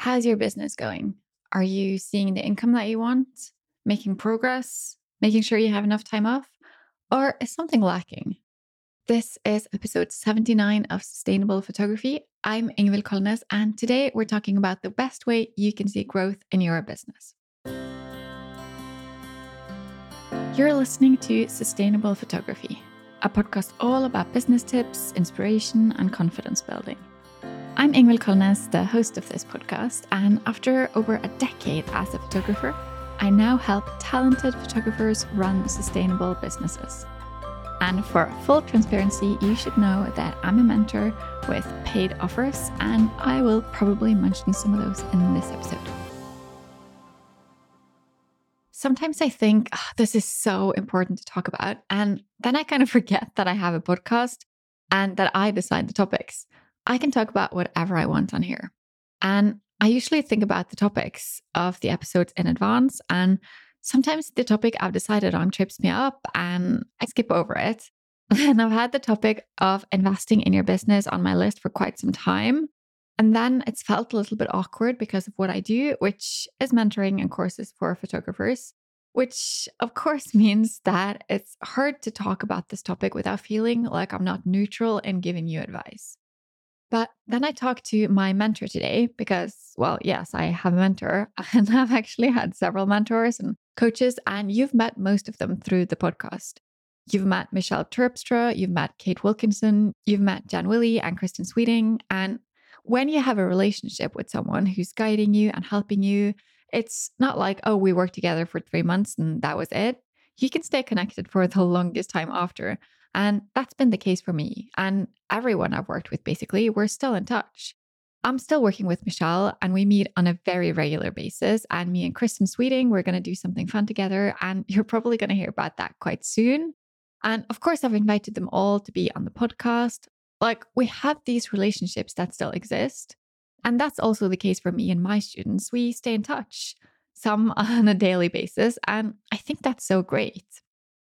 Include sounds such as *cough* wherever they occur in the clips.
How's your business going? Are you seeing the income that you want? Making progress? Making sure you have enough time off? Or is something lacking? This is episode 79 of Sustainable Photography. I'm Ingvild Kolnes, and today we're talking about the best way you can see growth in your business. You're listening to Sustainable Photography, a podcast all about business tips, inspiration, and confidence building. I'm Ingvild Kolnes, the host of this podcast, and after over a decade as a photographer, I now help talented photographers run sustainable businesses. And for full transparency, you should know that I'm a mentor with paid offers, and I will probably mention some of those in this episode. Sometimes I think oh, this is so important to talk about, and then I kind of forget that I have a podcast and that I decide the topics. I can talk about whatever I want on here. And I usually think about the topics of the episodes in advance. And sometimes the topic I've decided on trips me up and I skip over it. *laughs* And I've had the topic of investing in your business on my list for quite some time. And then it's felt a little bit awkward because of what I do, which is mentoring and courses for photographers, which of course *laughs* means that it's hard to talk about this topic without feeling like I'm not neutral in giving you advice. But then I talked to my mentor today because, well, yes, I have a mentor *laughs* and I've actually had several mentors and coaches, and you've met most of them through the podcast. You've met Michelle Terpstra, you've met Kate Wilkinson, you've met Jan Willie and Kristen Sweeting. And when you have a relationship with someone who's guiding you and helping you, it's not like, oh, we worked together for three months and that was it. You can stay connected for the *laughs* longest time after. And that's been the case for me and everyone I've worked with, basically. We're still in touch. I'm still working with Michelle and we meet on a very regular basis. And me and Kristen Sweeting, we're going to do something fun together. And *laughs* you're probably going to hear about that quite soon. And of course, I've invited them all to be on the podcast. Like we have these relationships that still exist. And that's also the case for me and my students. We stay in touch, some *laughs* on a daily basis. And I think that's so great.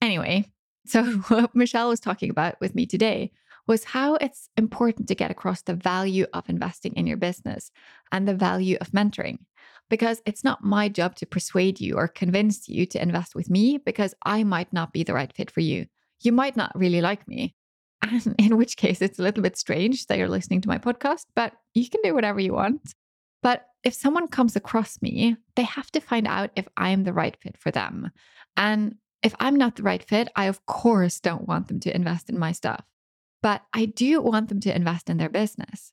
Anyway, so, *laughs* what Michelle was talking about with me today was how it's important to get across the value of investing in your business and the value of mentoring. Because it's not my job to persuade you or convince you to invest with me because I might not be the right fit for you. You might not really like me. *laughs* And in which case, it's a little bit strange that you're listening to my podcast, but you can do whatever you want. But if someone comes across me, they have to find out if I'm the right fit for them. And if I'm not the right fit, I of course don't want them to invest in my stuff. But I do want them to invest in their business.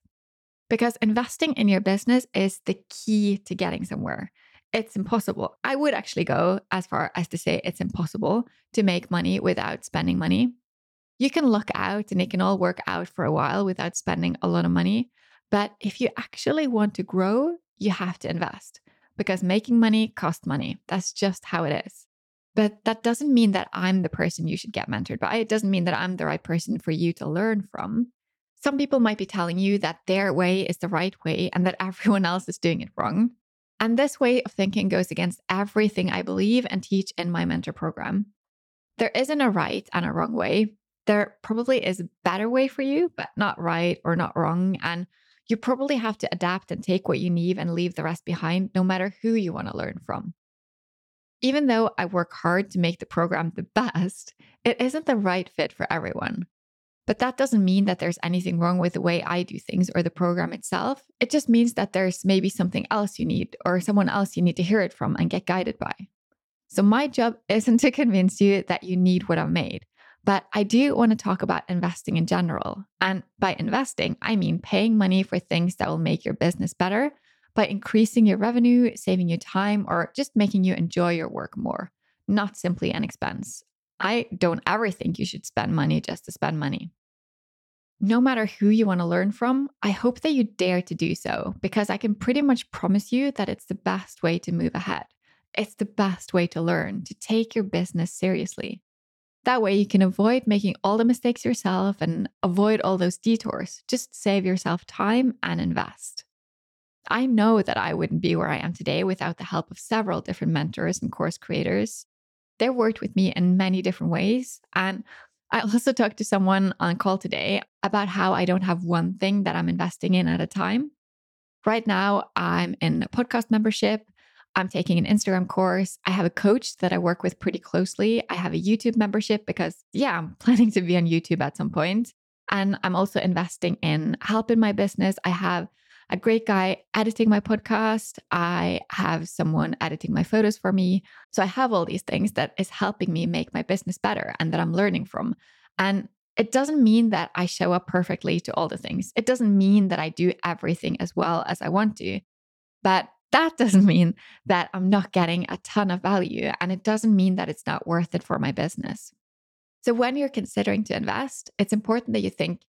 Because investing in your business is the key to getting somewhere. It's impossible. I would actually go as far as to say it's impossible to make money without spending money. You can look out and it can all work out for a while without spending a lot of money. But if you actually want to grow, you have to invest because making money costs money. That's just how it is. But that doesn't mean that I'm the person you should get mentored by. It doesn't mean that I'm the right person for you to learn from. Some people might be telling you that their way is the right way and that *laughs* everyone else is doing it wrong. And this way of thinking goes against everything I believe and teach in my mentor program. There isn't a right and a wrong way. There probably is a better way for you, but not right or not wrong. And you probably have to adapt and take what you need and leave the rest behind, no matter who you want to learn from. Even though I work hard to make the program the *laughs* best, it isn't the right fit for everyone. But that doesn't mean that there's anything wrong with the way I do things or the program itself. It just means that there's maybe something else you need or someone else you need to hear it from and get guided by. So, my job *laughs* isn't to convince you that you need what I've made, but I do want to talk about investing in general. And by investing, I mean paying money for things that will make your business better by increasing your revenue, saving you time, or just making you enjoy your work more, not simply an expense. I don't ever think you should spend money just to spend money. No matter who you want to learn from, I hope that you dare to do so because I can pretty much promise you that it's the best way to move ahead. It's the best way to learn, to take your business seriously. That way, you can avoid making all the mistakes yourself and avoid all those detours. Just save yourself time and invest. I know that I wouldn't be where I am today without the help of several different mentors and course creators. They've worked with me in many different ways. And I *laughs* also talked to someone on call today about how I don't have one thing that I'm investing in at a time. right now, I'm in a podcast membership. I'm taking an Instagram course. I have a coach that I work with pretty closely. I have a YouTube membership because, yeah, I'm *laughs* planning to be on YouTube at some point. And I'm also investing in help in my business. I have a great guy editing my podcast. I have someone editing my photos for me. So I have all these things that is helping me make my business better and that I'm learning from. And it doesn't mean that I show up perfectly to all the things. It doesn't mean that I do everything as well as I want to. But that *laughs* doesn't mean that I'm not getting a ton of value. And it doesn't mean that it's not worth it for my business. So when you're considering to invest, it's important that you think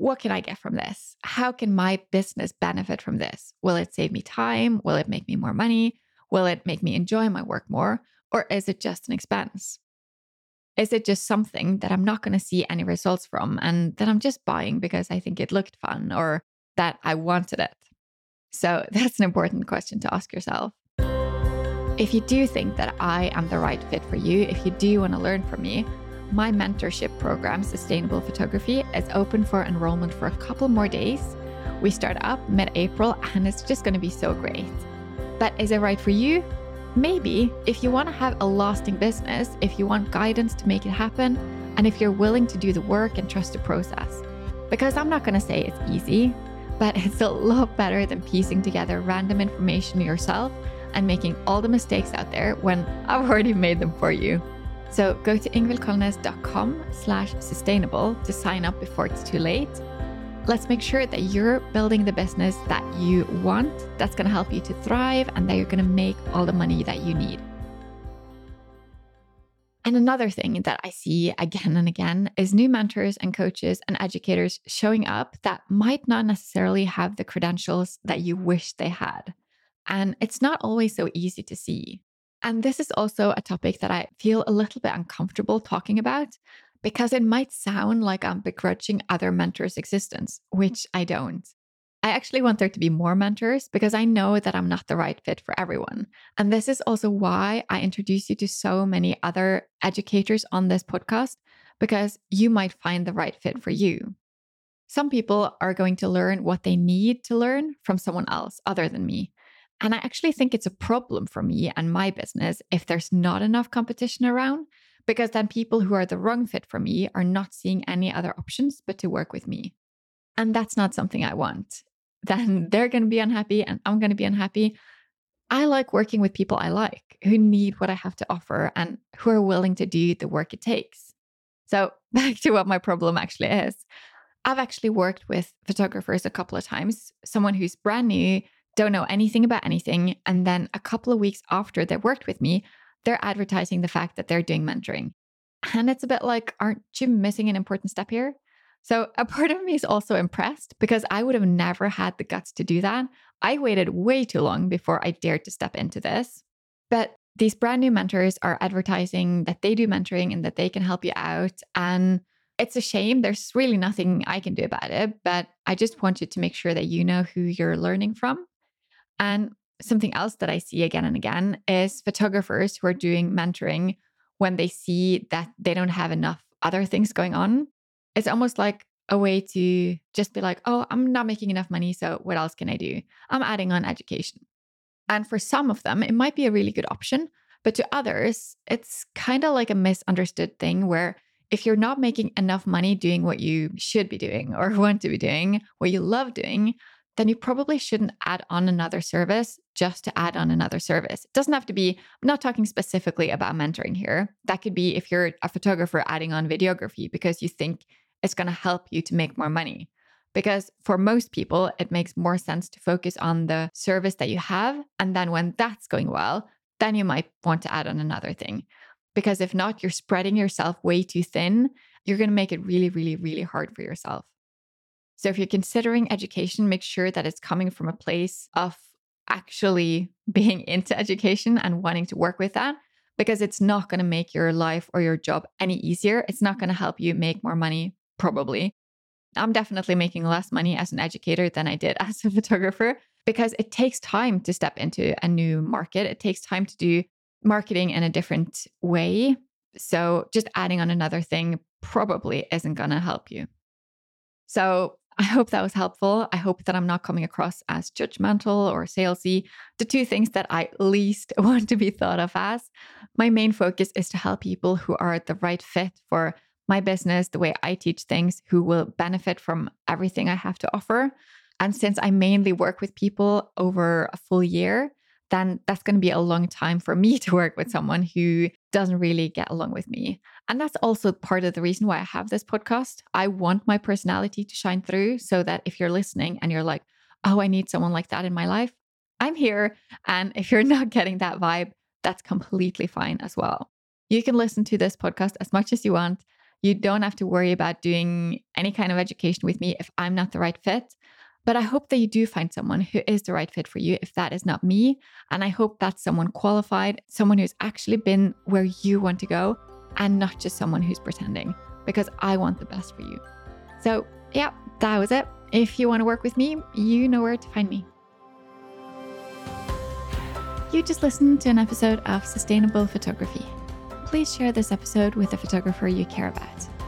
what can I get from this? How can my business benefit from this? Will it save me time? Will it make me more money? Will it make me enjoy my work more? Or is it just an expense? Is it just something that I'm not going to see any results from and that I'm just buying because I think it looked fun or that I wanted it? So *laughs* that's an important question to ask yourself. If you do think that I am the right fit for you, if you do want to learn from me, my mentorship program, Sustainable Photography, is open for enrollment for a couple more days. We start up mid April and it's just going to be so great. But is it right for you? Maybe if you want to have a lasting business, if you want guidance to make it happen, and if you're willing to do the work and trust the process. Because I'm not going to say it's easy, but it's a lot better than piecing together random information yourself and making all the mistakes out there when I've already made them for you. So go to ingvildkolnes.com slash sustainable to sign up before it's too late. Let's make sure that you're building the business that you want, that's going to help you to thrive, and that you're going to make all the money that you need. And another thing that I see again and again is new mentors and coaches and educators showing up that might not necessarily have the credentials that you wish they had. And it's not always so easy to see. And this is also a topic that I feel a little bit uncomfortable talking about because it might sound like I'm begrudging other mentors' existence, which I don't. I actually want there to be more mentors because I know that I'm not the right fit for everyone. And this is also why I introduce you to so many other educators on this podcast because you might find the right fit for you. Some people are going to learn what they need to learn from someone else other than me. And I actually think it's a problem for me and my business if there's not enough competition around, because then people who are the wrong fit for me are not seeing any other options but to work with me. And that's not something I want. *laughs* Then they're going to be unhappy and I'm going to be unhappy. I like working with people I like who need what I have to offer and who are willing to do the work it takes. So, *laughs* back to what my problem actually is. I've actually worked with photographers a couple of times, someone who's brand new don't know anything about anything. And then a couple of weeks after they worked with me, they're advertising the fact that they're doing mentoring. And it's a bit like, aren't you missing an important step here? So a part of me is also impressed because I would have never had the guts to do that. I waited way too long before I dared to step into this. But these brand new mentors are advertising that they do mentoring and that they can help you out. And it's a shame. There's really nothing I can do about it. But I just wanted to make sure that you know who you're learning from. And something else that I see again and again is photographers who are doing mentoring when they see that they don't have enough other things going on. It's almost like a way to just be like, oh, I'm not making enough money. So what else can I do? I'm adding on education. And for some of them, it might be a really good option. But to others, it's kind of like a misunderstood thing where if you're not making enough money doing what you should be doing or *laughs* want to be doing, what you love doing, then you probably shouldn't add on another service just to add on another service. It doesn't have to be, I'm not talking specifically about mentoring here. That could be if you're a photographer adding on videography because you think it's going to help you to make more money. Because for most people, it makes more sense to focus on the service that you have. And then when that's going well, then you might want to add on another thing. Because if not, you're spreading yourself way too thin. You're going to make it really, really, really hard for yourself. So if you're considering education, make sure that it's coming from a place of actually *laughs* being into education and wanting to work with that because it's not going to make your life or your job any easier. It's not going to help you make more money, probably. I'm definitely making less money as an educator than I did *laughs* as a photographer because it takes time to step into a new market. It takes time to do marketing in a different way. So just adding on another thing probably isn't going to help you. So I hope that was helpful. I hope that I'm not coming across as judgmental or salesy, the two things that I least *laughs* want to be thought of as. My main focus is to help people who are the right fit for my business, the way I teach things, who will benefit from everything I have to offer. And since I mainly work with people over a full year, then that's going to be a long time for me *laughs* to work with someone who doesn't really get along with me. And that's also part of the reason why I have this podcast. I want my personality to shine through so that if you're listening and you're like, oh, I need someone like that in my life, I'm here. And if you're *laughs* not getting that vibe, that's completely fine as well. You can listen to this podcast as much as you want. You don't have to worry about doing any kind of education with me if I'm not the right fit. But I hope that you do find someone who is the right fit for you if that is not me. And I hope that's someone qualified, someone who's actually been where you want to go, and not just someone who's pretending, because I want the best for you. So, yeah, that was it. If you want to work with me, you know where to find me. You just listened to an episode of Sustainable Photography. Please share this episode with a photographer you care about.